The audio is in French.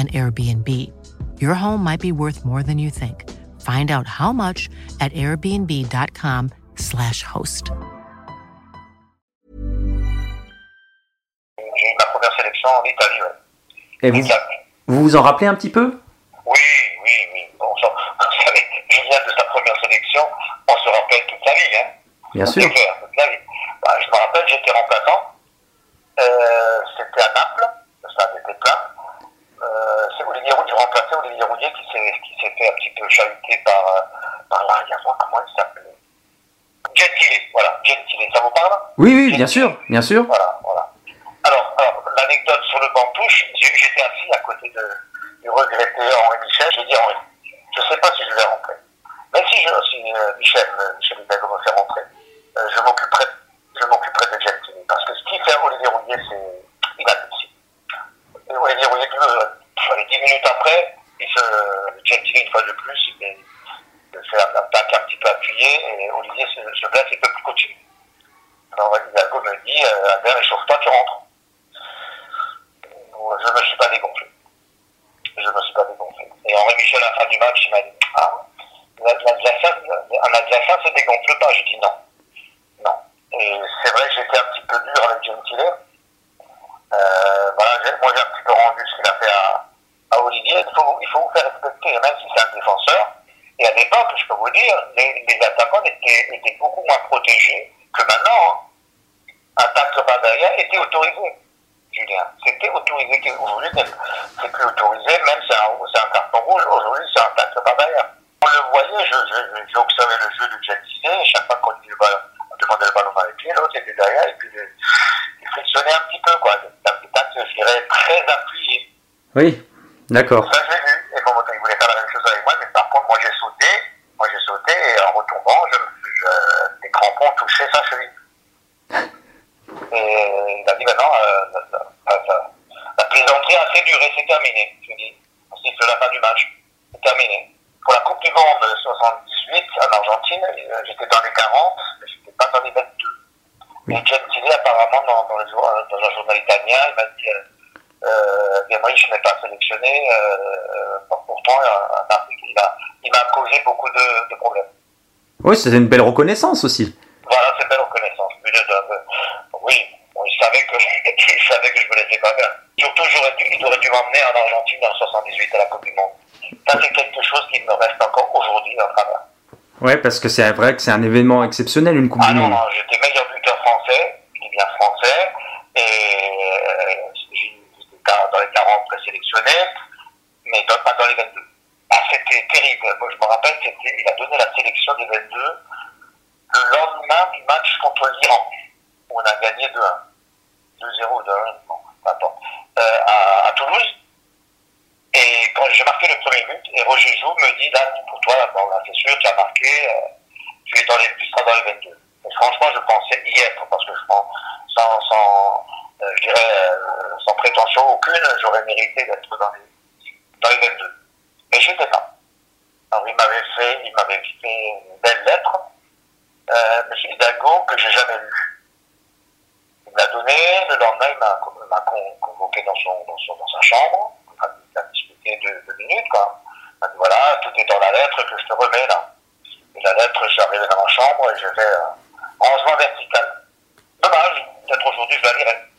an Airbnb. Your home might be worth more than you think. Find out how much at airbnb.com/slash host. J'ai eu ma première sélection en Italie, ouais. Et vous, vous vous en rappelez un petit peu? Oui, oui, oui. Bon, vous savez, Julien de sa première sélection, on se rappelle toute la vie, hein. Bien sûr. clair, toute la vie. Bah, je me rappelle, j'étais remplaçant. Euh, C'était à Naples, le stade était plein. Euh, c'est Olivier Roulier, je qui s'est fait un petit peu chahuter par, euh, par l'arrière-droit, comment il s'appelait? Gentile, voilà, Gentile, ça vous parle? Oui, oui, bien sûr, bien sûr. Voilà, voilà. Alors, alors l'anecdote sur le banc touche, j'étais assis à côté de, du regretté Henri Michel. Je ne sais pas si je vais rentrer. Mais si, je, si euh, Michel, euh, Michel Hidalgo me fait rentrer, euh, je m'occuperai je m'occuperai de Gentili. Parce que ce qu'il fait Olivier Roulier, c'est inadmissible. Et Olivier Roulier, euh, allez, dix minutes se, Gentili, une fois de plus, fait un attaque un petit peu appuyé et Olivier se, se blesse et ne plus continuer. Alors Hidalgo me dit, euh, Albert, échauffe-toi, tu rentres. Bon, Je ne me suis pas dégonflé. Je ne me suis pas dégonflé. Et Henri Michel, à la fin du match, il m'a dit, ah, un Alsacien se dégonfle pas. J'ai dit non. Non. Et c'est vrai que j'étais un petit peu dur avec Gentile. Euh, voilà, moi j'ai un petit peu rendu ce qu'il a fait à, à Olivier. Il faut, il faut vous même si c'est un défenseur. Et à l'époque, je peux vous dire, les, les attaquants étaient, étaient beaucoup moins protégés que maintenant. Un tacle bas derrière était autorisé, Julien. C'était autorisé. Aujourd'hui, c'est plus autorisé, même c'est un, c'est un carton rouge. Aujourd'hui, c'est un tacle bas derrière. On le voyait, j'ai observé le jeu de et chaque fois qu'on demandait le ballon dans les pieds, l'autre était derrière, et puis il, il frictionnait un petit peu, quoi. Des tacles, je dirais, très appuyés. Oui, d'accord. Ça, j'ai vu. Et bon, il voulait faire la même chose avec moi, mais par contre, moi, j'ai sauté. Moi, j'ai sauté, et en retombant, je, je, les crampons touchaient sa cheville. Et il a dit, maintenant, euh, la, la, la, la plaisanterie a assez duré, c'est terminé. Je dis, on siffle la fin du match. C'est terminé. Pour la Coupe du Monde 78 en Argentine, euh, j'étais dans les 40, mais j'étais pas dans les 22. Et Gentile, apparemment, dans, dans, le, dans un journal italien, il m'a dit, euh, euh, Gemrich n'est pas sélectionné, euh, euh, pourtant, euh, il a- il m'a causé beaucoup de, de problèmes. Oui, c'était une belle reconnaissance aussi. Voilà, c'est belle reconnaissance. Oui, bon, il savait que il savait que je me laissais pas faire. Surtout, j'aurais dû, il aurait dû m'emmener en Argentine en 78 à la Coupe du Monde. Ça, c'est quelque chose qui me reste encore aujourd'hui en travers. Ouais, parce que c'est vrai que c'est un événement exceptionnel, une Coupe Ah du non, Monde. non, j'étais meilleur buteur français, je dis bien français, et euh, j'étais dans dans les 40 présélectionnés, mais dans- pas dans les 22. Ah, c'était terrible. Moi, je me rappelle, c'était, il a donné la sélection des 22 le lendemain du match contre l'Iran, on a gagné 2-1. 2-0 2-1, bon, attends, euh, à, Toulouse. Et quand j'ai marqué le premier but, et Roger Joux me dit, là, pour toi, là, c'est sûr, tu as marqué, euh, tu, es dans les, tu seras dans les 22. Et franchement, je pensais y être, parce que je pense, sans, sans euh, je dirais, euh, sans prétention aucune, j'aurais mérité d'être dans les, dans les 22. Mais je n'étais pas. Alors, il m'avait fait, il m'avait fait une belle lettre, euh, M. Hidalgo, que j'ai jamais lue. Il me l'a donné, le lendemain, il m'a il m'a con- convoqué dans, son, dans, son, sa chambre, on a, discuté deux, minutes, quoi. Il m'a dit, voilà, tout est dans la lettre que je te remets, là. Et la lettre, je arrivé dans ma chambre et j'ai fait euh, rangement vertical. Dommage, peut-être aujourd'hui je la lirai.